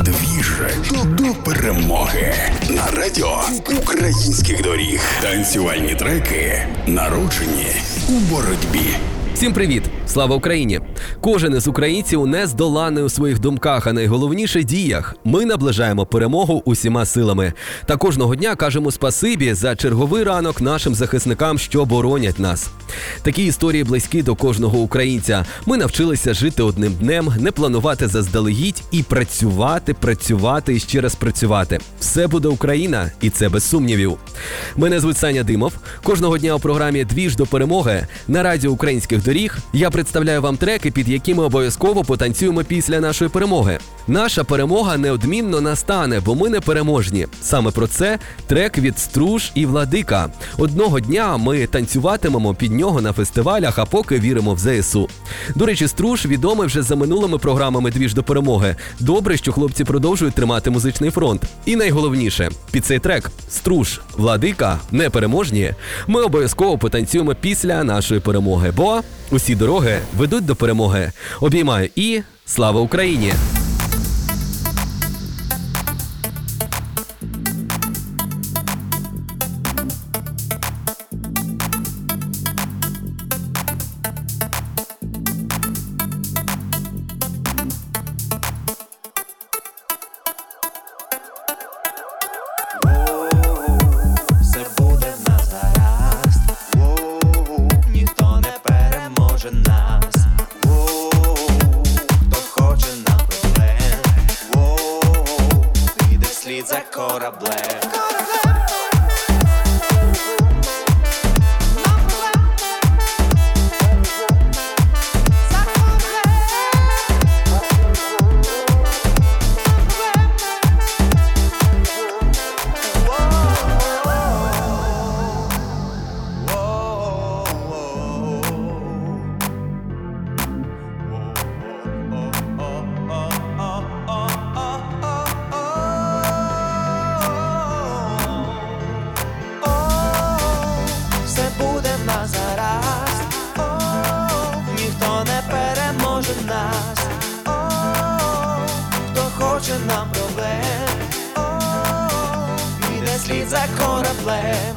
Двіж до перемоги на радіо українських доріг. Танцювальні треки народжені у боротьбі. Всім привіт! Слава Україні! Кожен із українців нездоланий у своїх думках, а найголовніше діях. Ми наближаємо перемогу усіма силами. Та кожного дня кажемо спасибі за черговий ранок нашим захисникам, що боронять нас. Такі історії близькі до кожного українця. Ми навчилися жити одним днем, не планувати заздалегідь і працювати, працювати і ще раз працювати. Все буде Україна, і це без сумнівів. Мене звуть Саня Димов. Кожного дня у програмі Двіж до перемоги на радіо українських доріг я представляю вам треки, під якими обов'язково потанцюємо після нашої перемоги. Наша перемога неодмінно настане, бо ми не переможні. Саме про це трек від Струж і Владика. Одного дня ми танцюватимемо під нього на фестивалях, а поки віримо в ЗСУ. До речі, Струж відомий вже за минулими програмами Двіж до перемоги. Добре, що хлопці продовжують тримати музичний фронт. І найголовніше, під цей трек Струж, Владика, непереможні. Ми обов'язково потанцюємо після нашої перемоги. Бо усі дороги ведуть до перемоги. Обіймаю і слава Україні! Іде вслід за кораблем. Нам проблем, О, піде слід за кораблем.